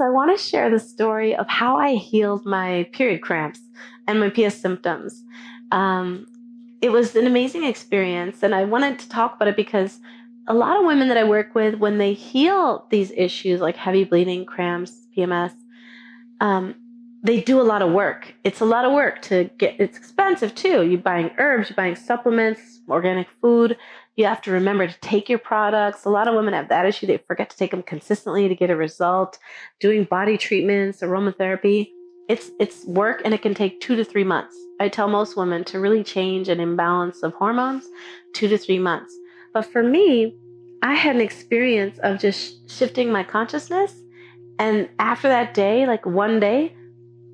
So I want to share the story of how I healed my period cramps and my PMS symptoms. Um, it was an amazing experience, and I wanted to talk about it because a lot of women that I work with, when they heal these issues like heavy bleeding, cramps, PMS, um, they do a lot of work. It's a lot of work to get. It's expensive too. You're buying herbs, you're buying supplements, organic food. You have to remember to take your products. A lot of women have that issue. They forget to take them consistently to get a result. Doing body treatments, aromatherapy. It's it's work and it can take two to three months. I tell most women to really change an imbalance of hormones, two to three months. But for me, I had an experience of just shifting my consciousness. And after that day, like one day,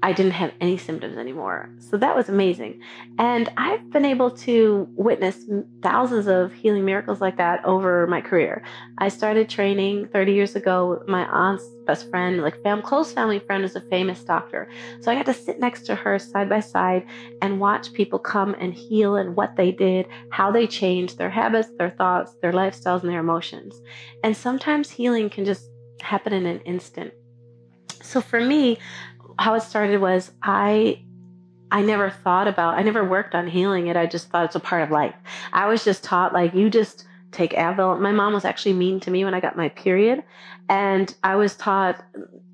I didn't have any symptoms anymore. So that was amazing. And I've been able to witness thousands of healing miracles like that over my career. I started training 30 years ago. My aunt's best friend, like fam, close family friend, is a famous doctor. So I got to sit next to her side by side and watch people come and heal and what they did, how they changed their habits, their thoughts, their lifestyles, and their emotions. And sometimes healing can just happen in an instant. So for me, how it started was I I never thought about I never worked on healing it. I just thought it's a part of life. I was just taught like you just take Advil. My mom was actually mean to me when I got my period, and I was taught.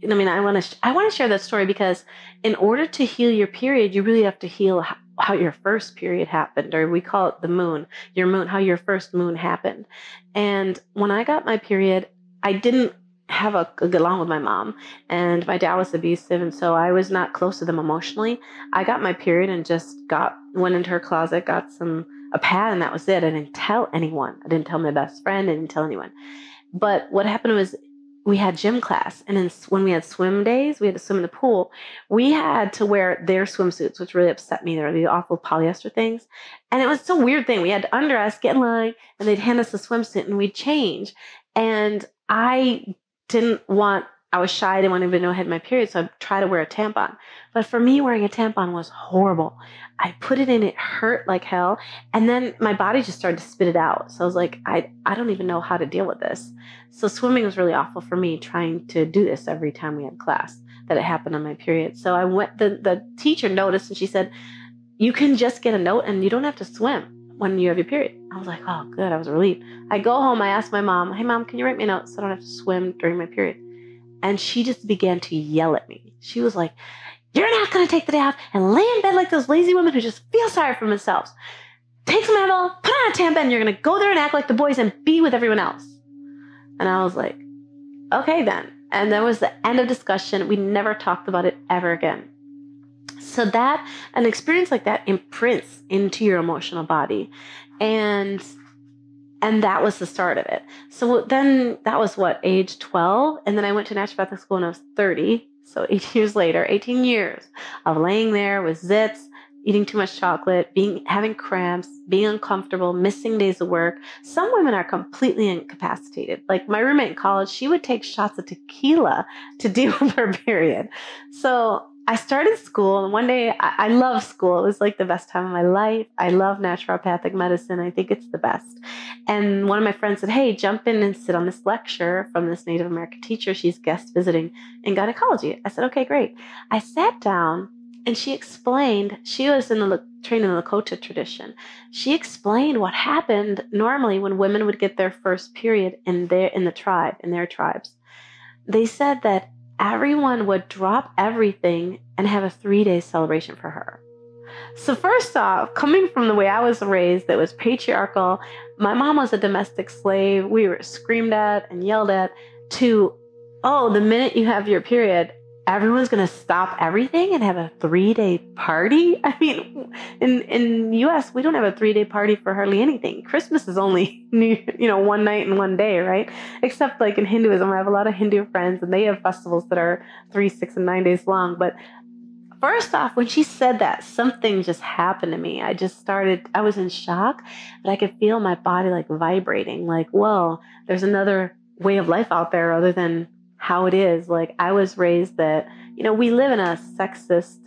I mean, I want to I want to share that story because in order to heal your period, you really have to heal how, how your first period happened, or we call it the moon, your moon, how your first moon happened. And when I got my period, I didn't have a, a get along with my mom and my dad was abusive and so i was not close to them emotionally. I got my period and just got went into her closet got some a pad and that was it. I didn't tell anyone. I didn't tell my best friend i didn't tell anyone. But what happened was we had gym class and then when we had swim days we had to swim in the pool we had to wear their swimsuits which really upset me. They were the awful polyester things. And it was so weird thing. We had to undress get in line and they'd hand us a swimsuit and we'd change. And i didn't want I was shy. I didn't want to even know I had my period, so I tried to wear a tampon. But for me, wearing a tampon was horrible. I put it in, it hurt like hell, and then my body just started to spit it out. So I was like, I I don't even know how to deal with this. So swimming was really awful for me, trying to do this every time we had class. That it happened on my period. So I went. The the teacher noticed, and she said, "You can just get a note, and you don't have to swim." When you have your period. I was like, oh, good. I was relieved. I go home. I ask my mom, hey, mom, can you write me a note so I don't have to swim during my period? And she just began to yell at me. She was like, you're not going to take the day off and lay in bed like those lazy women who just feel sorry for themselves. Take some Advil, put on a tampon, you're going to go there and act like the boys and be with everyone else. And I was like, okay then. And that was the end of discussion. We never talked about it ever again. So that an experience like that imprints into your emotional body. And and that was the start of it. So then that was what age 12 and then I went to naturopathic school when I was 30. So 8 years later, 18 years of laying there with zits, eating too much chocolate, being having cramps, being uncomfortable, missing days of work. Some women are completely incapacitated. Like my roommate in college, she would take shots of tequila to deal with her period. So I started school, and one day I, I love school. It was like the best time of my life. I love naturopathic medicine. I think it's the best. And one of my friends said, Hey, jump in and sit on this lecture from this Native American teacher. She's guest visiting in gynecology. I said, Okay, great. I sat down and she explained, she was in the trained in the Lakota tradition. She explained what happened normally when women would get their first period in their in the tribe, in their tribes. They said that everyone would drop everything and have a three day celebration for her. So, first off, coming from the way I was raised, that was patriarchal, my mom was a domestic slave, we were screamed at and yelled at, to, oh, the minute you have your period, everyone's going to stop everything and have a three day party. I mean, in in U.S. we don't have a three day party for hardly anything. Christmas is only you know one night and one day, right? Except like in Hinduism, I have a lot of Hindu friends and they have festivals that are three, six, and nine days long. But first off, when she said that, something just happened to me. I just started. I was in shock, but I could feel my body like vibrating. Like, well, there's another way of life out there other than how it is. Like I was raised that, you know, we live in a sexist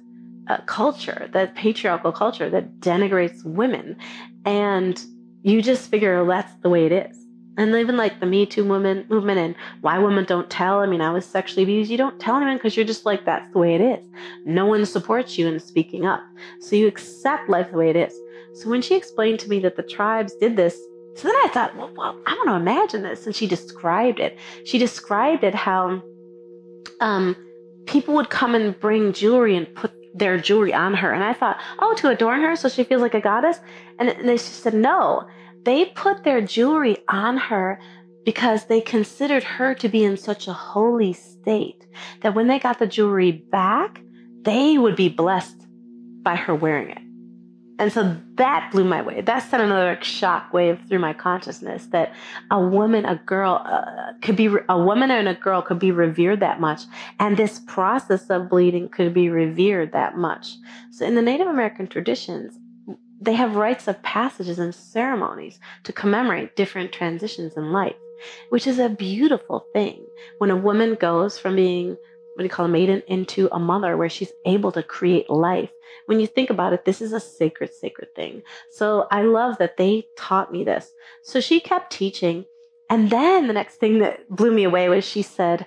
uh, culture, that patriarchal culture that denigrates women. And you just figure that's the way it is. and even like the Me Too movement, movement and why women don't tell. I mean, I was sexually abused. You don't tell anyone because you're just like, that's the way it is. No one supports you in speaking up. So you accept life the way it is. So when she explained to me that the tribes did this, so then I thought, well, well I want to imagine this. And she described it. She described it how um, people would come and bring jewelry and put their jewelry on her. And I thought, oh, to adorn her so she feels like a goddess. And, and they said, no, they put their jewelry on her because they considered her to be in such a holy state that when they got the jewelry back, they would be blessed by her wearing it. And so that blew my way. That sent another shock wave through my consciousness that a woman, a girl, uh, could be a woman and a girl could be revered that much, and this process of bleeding could be revered that much. So in the Native American traditions, they have rites of passages and ceremonies to commemorate different transitions in life, which is a beautiful thing. When a woman goes from being what do you call a maiden into a mother where she's able to create life. When you think about it, this is a sacred, sacred thing. So I love that they taught me this. So she kept teaching. And then the next thing that blew me away was she said,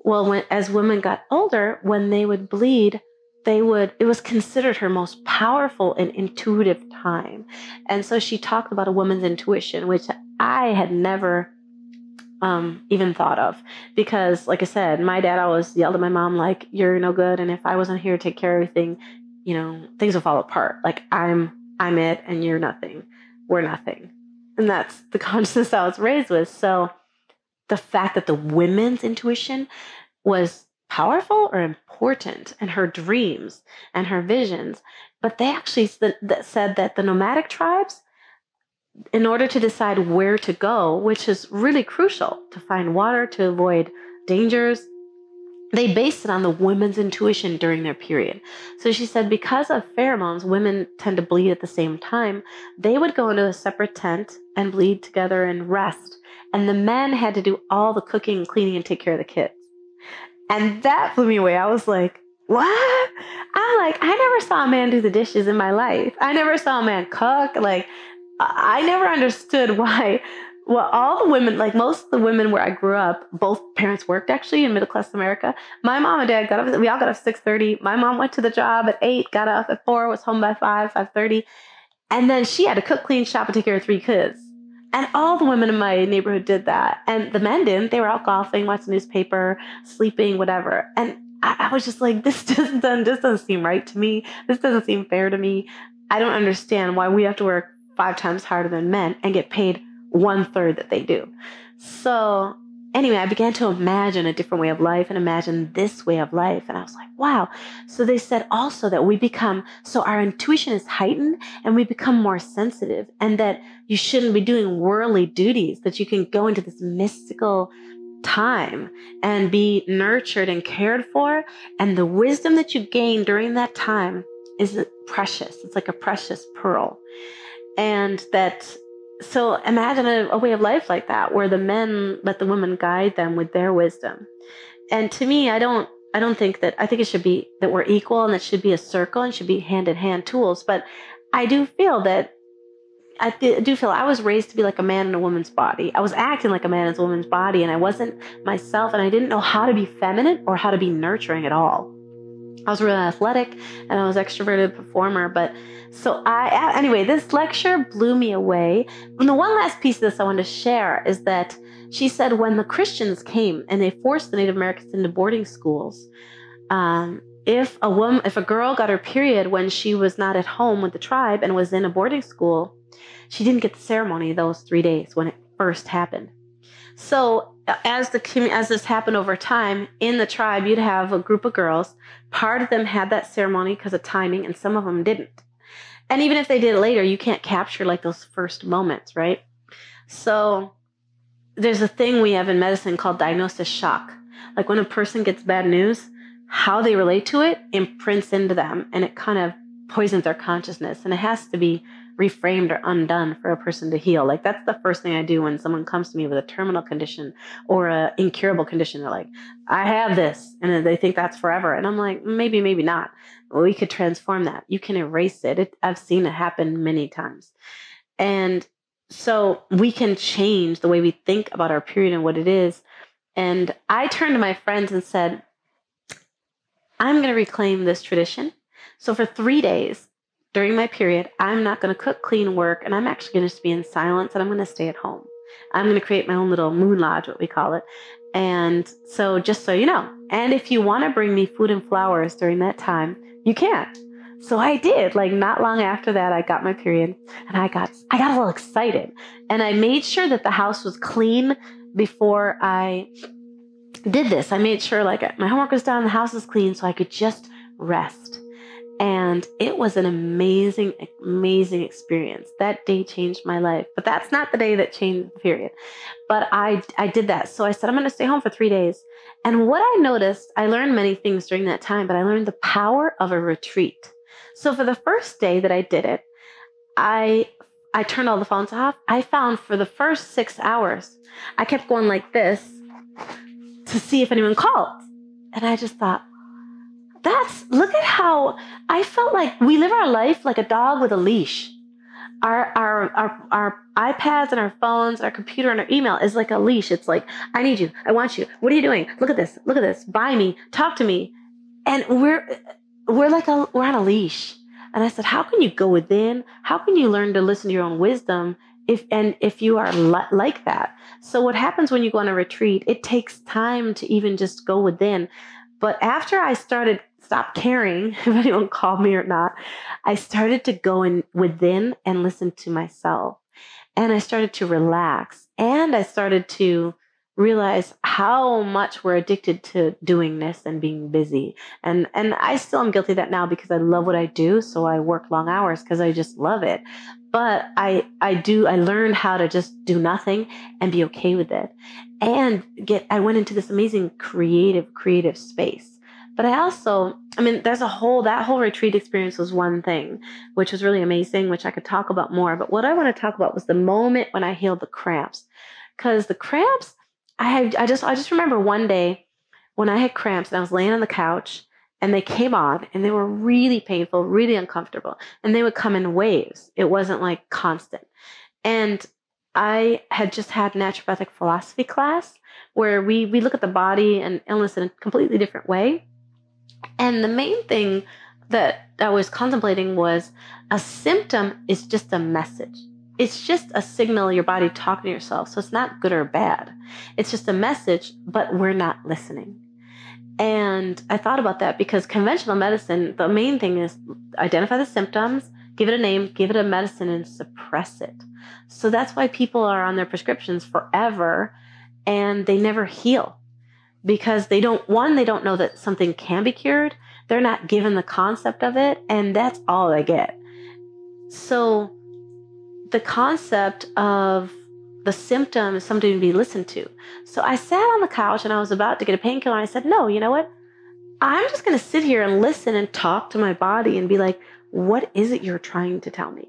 well, when, as women got older, when they would bleed, they would, it was considered her most powerful and intuitive time. And so she talked about a woman's intuition, which I had never um, even thought of. Because, like I said, my dad always yelled at my mom, like, you're no good. And if I wasn't here to take care of everything, you know, things will fall apart. Like, I'm, I'm it and you're nothing. We're nothing. And that's the consciousness I was raised with. So the fact that the women's intuition was powerful or important and her dreams and her visions, but they actually said that the nomadic tribes in order to decide where to go, which is really crucial to find water, to avoid dangers, they based it on the women's intuition during their period. So she said, because of pheromones, women tend to bleed at the same time. They would go into a separate tent and bleed together and rest. And the men had to do all the cooking and cleaning and take care of the kids. And that blew me away. I was like, what? I'm like, I never saw a man do the dishes in my life. I never saw a man cook. Like, I never understood why. Well, all the women, like most of the women where I grew up, both parents worked actually in middle class America. My mom and dad got up. We all got up six thirty. My mom went to the job at eight, got up at four, was home by five, five thirty, and then she had to cook, clean, shop, and take care of three kids. And all the women in my neighborhood did that, and the men didn't. They were out golfing, watching the newspaper, sleeping, whatever. And I, I was just like, this doesn't this doesn't seem right to me. This doesn't seem fair to me. I don't understand why we have to work five times harder than men and get paid one third that they do. So, anyway, I began to imagine a different way of life and imagine this way of life. And I was like, wow. So they said also that we become, so our intuition is heightened and we become more sensitive and that you shouldn't be doing worldly duties, that you can go into this mystical time and be nurtured and cared for. And the wisdom that you gain during that time is precious. It's like a precious pearl and that so imagine a, a, way of life like that where the men let the women guide them with their wisdom and to me i don't i don't think that i think it should be that we're equal and it should be a circle and should be hand in hand tools but i do feel that I do feel I was raised to be like a man in a woman's body. I was acting like a man in a woman's body, and I wasn't myself, and I didn't know how to be feminine or how to be nurturing at all. I was really athletic and I was extroverted performer, but so I, anyway, this lecture blew me away. And the one last piece of this I want to share is that she said when the Christians came and they forced the Native Americans into boarding schools, um, if a woman, if a girl got her period when she was not at home with the tribe and was in a boarding school, she didn't get the ceremony those three days when it first happened. So as the as this happened over time in the tribe, you'd have a group of girls. Part of them had that ceremony because of timing, and some of them didn't. And even if they did it later, you can't capture like those first moments, right? So there's a thing we have in medicine called diagnosis shock. Like when a person gets bad news, how they relate to it imprints into them and it kind of poisons their consciousness. And it has to be reframed or undone for a person to heal. Like that's the first thing I do when someone comes to me with a terminal condition or a incurable condition. They're like, I have this. And they think that's forever. And I'm like, maybe, maybe not. we could transform that. You can erase it. it. I've seen it happen many times. And so we can change the way we think about our period and what it is. And I turned to my friends and said, I'm going to reclaim this tradition. So for three days during my period, I'm not going to cook, clean, work, and I'm actually going to just be in silence and I'm going to stay at home. I'm going to create my own little moon lodge, what we call it. And so just so you know, and if you want to bring me food and flowers during that time, you can. So I did. Like not long after that, I got my period and I got I got a little excited. And I made sure that the house was clean before I did this. I made sure like my homework was done, the house was clean, so I could just rest. And it was an amazing, amazing experience. That day changed my life. But that's not the day that changed the period. But I I did that. So I said I'm gonna stay home for three days. And what I noticed, I learned many things during that time, but I learned the power of a retreat. So for the first day that I did it, I I turned all the phones off. I found for the first six hours, I kept going like this to see if anyone called. And I just thought, that's look at how I felt like we live our life like a dog with a leash. Our, our our our iPads and our phones, our computer and our email is like a leash. It's like, I need you, I want you. What are you doing? Look at this, look at this, buy me, talk to me. And we're we're like a we're on a leash. And I said, how can you go within? How can you learn to listen to your own wisdom if and if you are li- like that? So what happens when you go on a retreat? It takes time to even just go within. But after I started stop caring if anyone called me or not, I started to go in within and listen to myself. And I started to relax and I started to realize how much we're addicted to doing this and being busy. And and I still am guilty that now because I love what I do, so I work long hours because I just love it. But I I do I learned how to just do nothing and be okay with it. And get I went into this amazing creative creative space. But I also, I mean, there's a whole, that whole retreat experience was one thing, which was really amazing, which I could talk about more. But what I want to talk about was the moment when I healed the cramps. Because the cramps, I had, I just I just remember one day when I had cramps and I was laying on the couch and they came on and they were really painful, really uncomfortable, and they would come in waves. It wasn't like constant. And I had just had naturopathic philosophy class where we we look at the body and illness in a completely different way. And the main thing that I was contemplating was a symptom is just a message it's just a signal your body talking to yourself. So it's not good or bad. It's just a message, but we're not listening. And I thought about that because conventional medicine, the main thing is identify the symptoms, give it a name, give it a medicine, and suppress it. So that's why people are on their prescriptions forever and they never heal because they don't, one, they don't know that something can be cured. They're not given the concept of it, and that's all they get. So, the concept of the symptom is something to be listened to. So I sat on the couch and I was about to get a painkiller. And I said, No, you know what? I'm just going to sit here and listen and talk to my body and be like, What is it you're trying to tell me?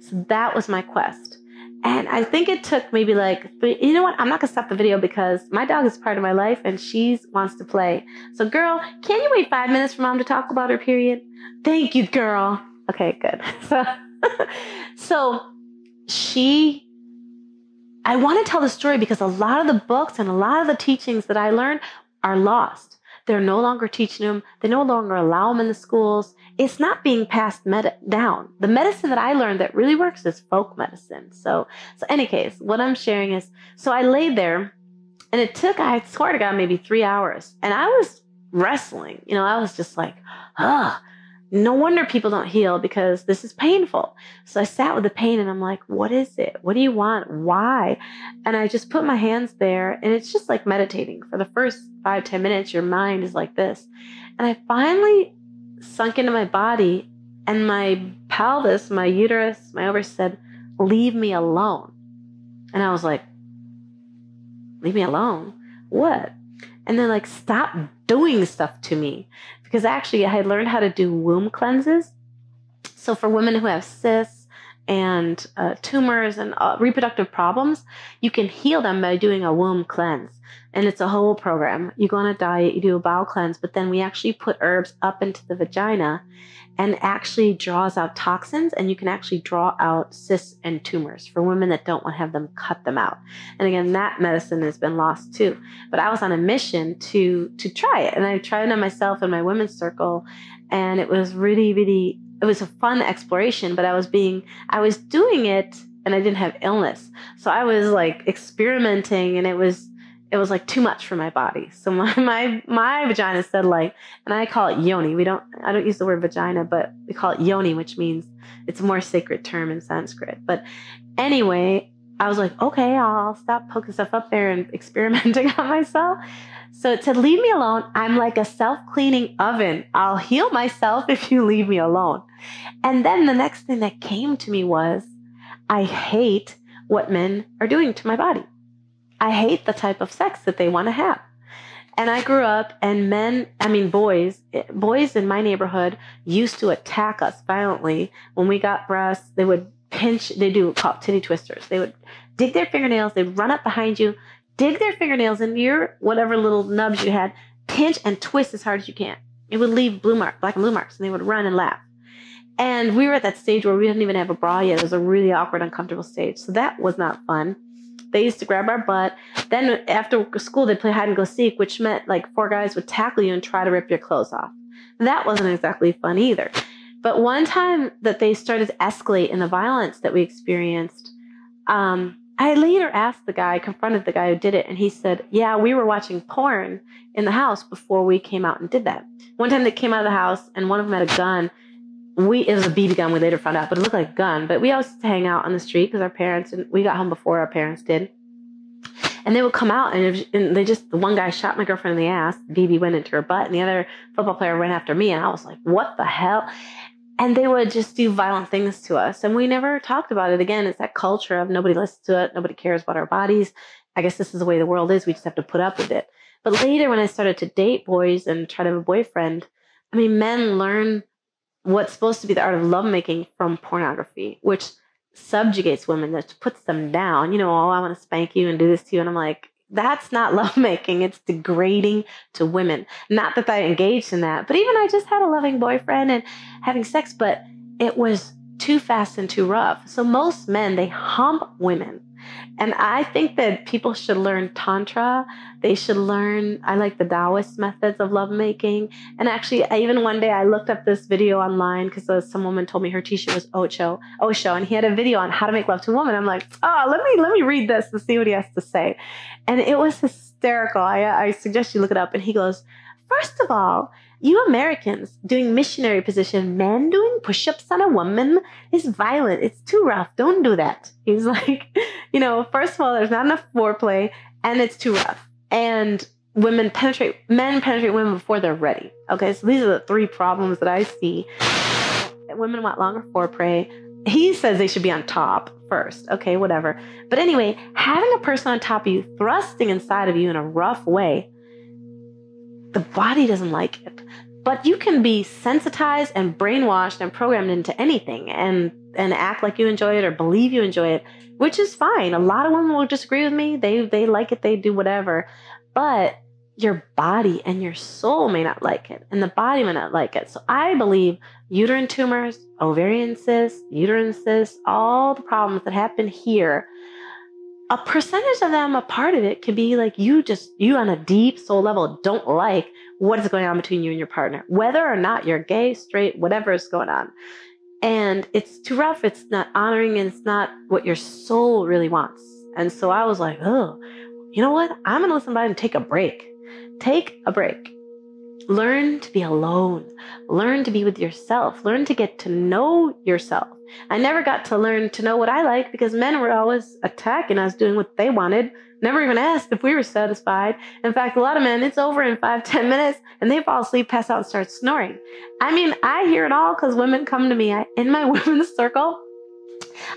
So that was my quest. And I think it took maybe like, you know what? I'm not gonna stop the video because my dog is part of my life and she wants to play. So, girl, can you wait five minutes for mom to talk about her period? Thank you, girl. Okay, good. So, so she I want to tell the story because a lot of the books and a lot of the teachings that I learned are lost. They're no longer teaching them. They no longer allow them in the schools. It's not being passed med- down. The medicine that I learned that really works is folk medicine. So, so any case, what I'm sharing is, so I laid there and it took, I swear to God, maybe three hours and I was wrestling. You know, I was just like, ah, no wonder people don't heal because this is painful. So I sat with the pain and I'm like, what is it? What do you want? Why? And I just put my hands there and it's just like meditating. For the first five ten minutes, your mind is like this. And I finally sunk into my body and my pelvis, my uterus, my ovaries said, leave me alone. And I was like, leave me alone? What? And they're like, stop doing stuff to me because actually I had learned how to do womb cleanses. So for women who have cysts and uh, tumors and uh, reproductive problems, you can heal them by doing a womb cleanse. And it's a whole program. You go on a diet, you do a bowel cleanse, but then we actually put herbs up into the vagina and actually draws out toxins and you can actually draw out cysts and tumors for women that don't want to have them cut them out. And again, that medicine has been lost too. But I was on a mission to to try it and I tried it on myself in my women's circle and it was really really it was a fun exploration, but I was being I was doing it and I didn't have illness. So I was like experimenting and it was it was like too much for my body. So my my my vagina said like, and I call it yoni. We don't I don't use the word vagina, but we call it yoni, which means it's a more sacred term in Sanskrit. But anyway, I was like, okay, I'll stop poking stuff up there and experimenting on myself. So said, leave me alone. I'm like a self cleaning oven. I'll heal myself if you leave me alone. And then the next thing that came to me was, I hate what men are doing to my body. I hate the type of sex that they want to have. And I grew up, and men, I mean, boys, boys in my neighborhood used to attack us violently. When we got breasts, they would pinch, they do called titty twisters. They would dig their fingernails, they'd run up behind you, dig their fingernails into your whatever little nubs you had, pinch and twist as hard as you can. It would leave blue mark, black and blue marks, and they would run and laugh. And we were at that stage where we didn't even have a bra yet. It was a really awkward, uncomfortable stage. So that was not fun. They used to grab our butt. Then after school, they'd play hide and go seek, which meant like four guys would tackle you and try to rip your clothes off. That wasn't exactly fun either. But one time that they started to escalate in the violence that we experienced, um, I later asked the guy, confronted the guy who did it, and he said, Yeah, we were watching porn in the house before we came out and did that. One time they came out of the house and one of them had a gun. We it was a BB gun, we later found out, but it looked like a gun. But we always used to hang out on the street because our parents and we got home before our parents did. And they would come out and, and they just the one guy shot my girlfriend in the ass. BB went into her butt, and the other football player ran after me, and I was like, "What the hell?" And they would just do violent things to us. And we never talked about it again. It's that culture of nobody listens to it. Nobody cares about our bodies. I guess this is the way the world is. We just have to put up with it. But later when i started to date boys and try to have a boyfriend i mean men learn what's supposed to be the art of lovemaking from pornography which subjugates women that puts them down. You know oh i want to spank you and do this to you. And i'm like that's not lovemaking. It's degrading to women. Not that I engaged in that, but even I just had a loving boyfriend and having sex, but it was too fast and too rough. So most men, they hump women and I think that people should learn Tantra. They should learn, I like the Taoist methods of lovemaking. And actually, I, even one day I looked up this video online because uh, some woman told me her t-shirt was Ocho, Osho, and he had a video on how to make love to a woman. I'm like, oh, let me, let me read this to see what he has to say. And it was hysterical. I, I suggest you look it up. And he goes, first of all, you Americans doing missionary position, men doing push ups on a woman is violent. It's too rough. Don't do that. He's like, you know, first of all, there's not enough foreplay and it's too rough. And women penetrate, men penetrate women before they're ready. Okay, so these are the three problems that I see. Women want longer foreplay. He says they should be on top first. Okay, whatever. But anyway, having a person on top of you, thrusting inside of you in a rough way, the body doesn't like it. But you can be sensitized and brainwashed and programmed into anything and and act like you enjoy it or believe you enjoy it, which is fine. A lot of women will disagree with me. They they like it, they do whatever. But your body and your soul may not like it, and the body may not like it. So I believe uterine tumors, ovarian cysts, uterine cysts, all the problems that happen here a percentage of them, a part of it could be like you just, you on a deep soul level don't like what is going on between you and your partner, whether or not you're gay, straight, whatever is going on. And it's too rough. It's not honoring and it's not what your soul really wants. And so I was like, oh, you know what? I'm going to listen to and take a break. Take a break. Learn to be alone. Learn to be with yourself. Learn to get to know yourself. I never got to learn to know what I like because men were always attacking us, doing what they wanted. Never even asked if we were satisfied. In fact, a lot of men, it's over in five, ten minutes, and they fall asleep, pass out, and start snoring. I mean, I hear it all because women come to me I, in my women's circle.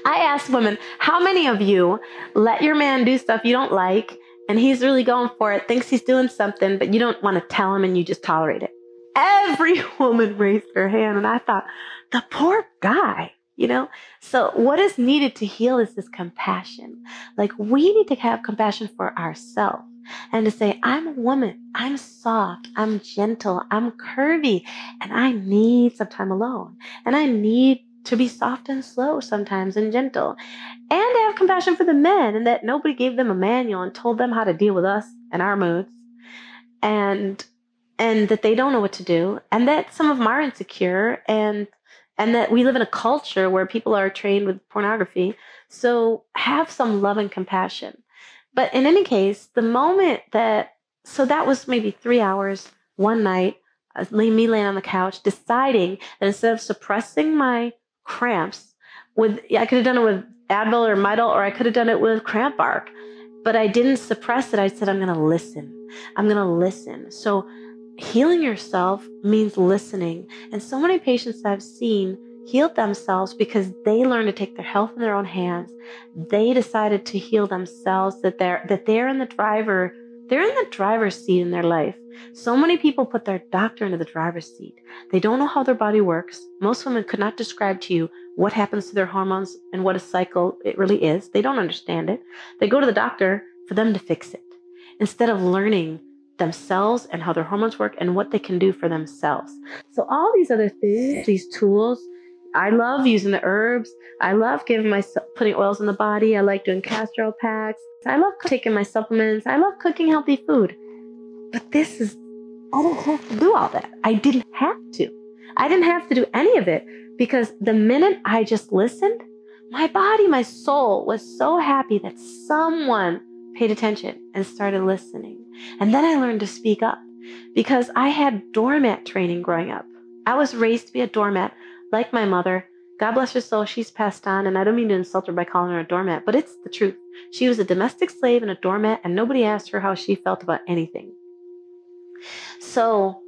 I ask women, how many of you let your man do stuff you don't like and he's really going for it, thinks he's doing something, but you don't want to tell him and you just tolerate it. Every woman raised her hand, and I thought, the poor guy. You know? So, what is needed to heal is this compassion. Like, we need to have compassion for ourselves and to say, I'm a woman, I'm soft, I'm gentle, I'm curvy, and I need some time alone. And I need to be soft and slow sometimes and gentle. And to have compassion for the men and that nobody gave them a manual and told them how to deal with us and our moods. And and that they don't know what to do and that some of them are insecure and and that we live in a culture where people are trained with pornography. So have some love and compassion. But in any case, the moment that, so that was maybe three hours one night, uh, me laying on the couch, deciding that instead of suppressing my cramps with, I could have done it with Advil or Midol, or I could have done it with cramp bark, but I didn't suppress it. I said, I'm going to listen. I'm going to listen. So healing yourself means listening. And so many patients I've seen healed themselves because they learned to take their health in their own hands. They decided to heal themselves that they're that they're in the driver, they're in the driver's seat in their life. So many people put their doctor into the driver's seat. They don't know how their body works. Most women could not describe to you what happens to their hormones and what a cycle it really is. They don't understand it. They go to the doctor for them to fix it instead of learning themselves and how their hormones work and what they can do for themselves. So all these other things, these tools, I love using the herbs. I love giving myself putting oils in the body. I like doing castor oil packs. I love taking my supplements. I love cooking healthy food. But this is I don't have to do all that. I didn't have to. I didn't have to do any of it because the minute I just listened, my body, my soul was so happy that someone paid attention and started listening. And then I learned to speak up because I had doormat training growing up. I was raised to be a doormat like my mother, God bless her soul, she's passed on, and I don't mean to insult her by calling her a doormat, but it's the truth. She was a domestic slave and a doormat, and nobody asked her how she felt about anything. So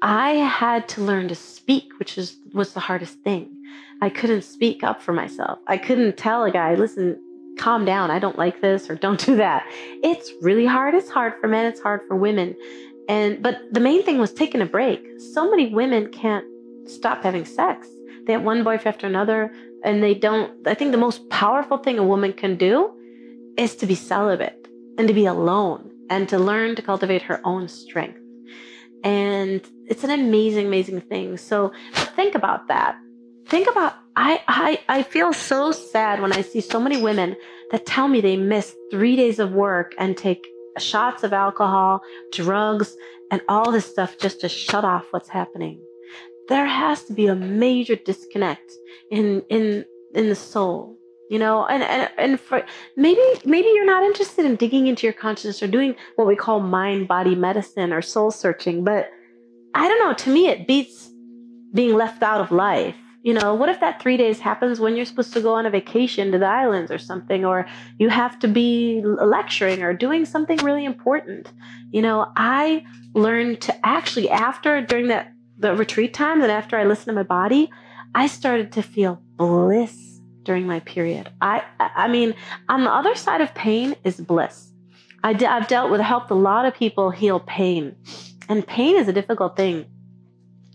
I had to learn to speak, which is, was the hardest thing. I couldn't speak up for myself. I couldn't tell a guy, listen, calm down, I don't like this, or don't do that. It's really hard. It's hard for men, it's hard for women. And but the main thing was taking a break. So many women can't stop having sex. They have one boyfriend after another, and they don't. I think the most powerful thing a woman can do is to be celibate and to be alone and to learn to cultivate her own strength. And it's an amazing, amazing thing. So think about that. Think about I, I I feel so sad when I see so many women that tell me they miss three days of work and take shots of alcohol, drugs, and all this stuff just to shut off what's happening. There has to be a major disconnect in in in the soul you know? And and, and for maybe maybe you're not interested in digging into your consciousness or doing what we call mind body medicine or soul searching but i don't know to me it beats being left out of life you know what if that three days happens when you're supposed to go on a vacation to the islands or something or you have to be lecturing or doing something really important you know i learned to actually after during that the retreat time that after I listened to my body, I started to feel bliss during my period. I I mean, on the other side of pain is bliss. I I've dealt with helped a lot of people heal pain, and pain is a difficult thing.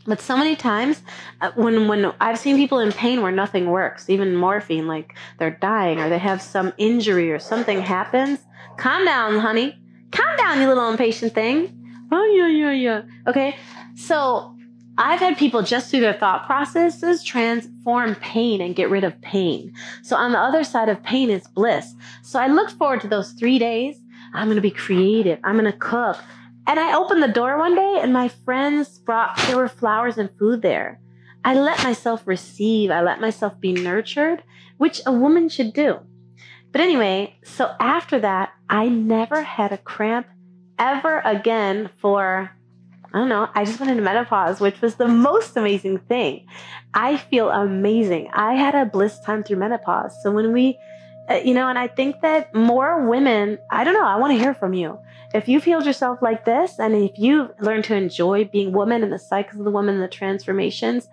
But so many times, uh, when when I've seen people in pain where nothing works, even morphine, like they're dying or they have some injury or something happens. Calm down, honey. Calm down, you little impatient thing. Oh yeah, yeah, yeah. Okay, so I've had people just through their thought processes transform pain and get rid of pain. So on the other side of pain is bliss. So I look forward to those three days. I'm going to be creative. I'm going to cook. And I opened the door one day and my friends brought, there were flowers and food there. I let myself receive. I let myself be nurtured, which a woman should do. But anyway, so after that, I never had a cramp ever again for I don't know. I just went into menopause, which was the most amazing thing. I feel amazing. I had a bliss time through menopause. So when we, uh, you know, and I think that more women, I don't know, I want to hear from you. If you've healed yourself like this, and if you learn to enjoy being woman and the cycles of the woman and the transformations,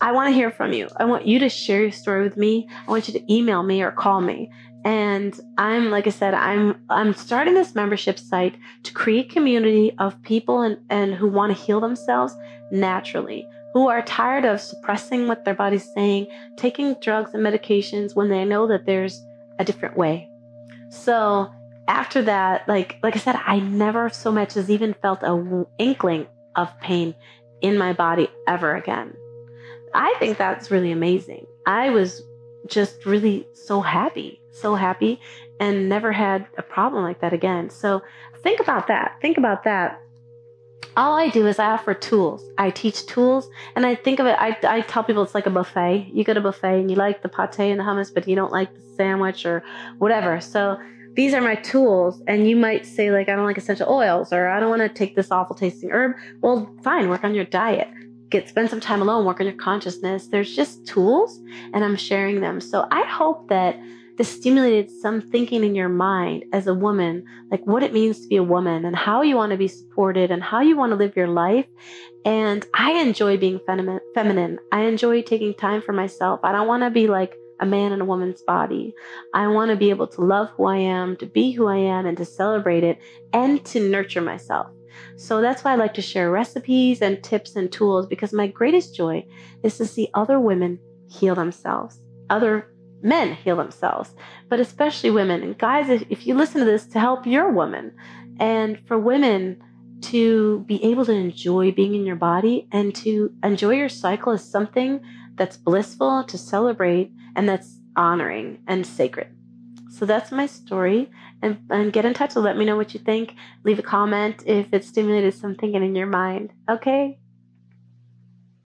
I want to hear from you. I want you to share your story with me. I want you to email me or call me. And I'm like I said, I'm I'm starting this membership site to create community of people and, and who want to heal themselves naturally, who are tired of suppressing what their body's saying, taking drugs and medications when they know that there's a different way. So after that, like like I said, I never so much as even felt a inkling of pain in my body ever again. I think that's really amazing. I was just really so happy, so happy, and never had a problem like that again. So think about that. Think about that. All I do is I offer tools. I teach tools, and I think of it. I, I tell people it's like a buffet. You go to a buffet and you like the pate and the hummus, but you don't like the sandwich or whatever. So these are my tools, and you might say like I don't like essential oils or I don't want to take this awful tasting herb. Well, fine, work on your diet get spend some time alone, work on your consciousness. There's just tools and I'm sharing them. So I hope that this stimulated some thinking in your mind as a woman, like what it means to be a woman and how you want to be supported and how you want to live your life. And I enjoy being feminine. feminine. I enjoy taking time for myself. I don't want to be like a man in a woman's body. I want to be able to love who I am, to be who I am, and to celebrate it and to nurture myself. So that's why I like to share recipes and tips and tools because my greatest joy is to see other women heal themselves, other men heal themselves, but especially women. And guys, if, if you listen to this, to help your woman and for women to be able to enjoy being in your body and to enjoy your cycle as something that's blissful to celebrate and that's honoring and sacred. So that's my story. And, and get in touch let me know what you think. Leave a comment if it stimulated something in your mind. Okay?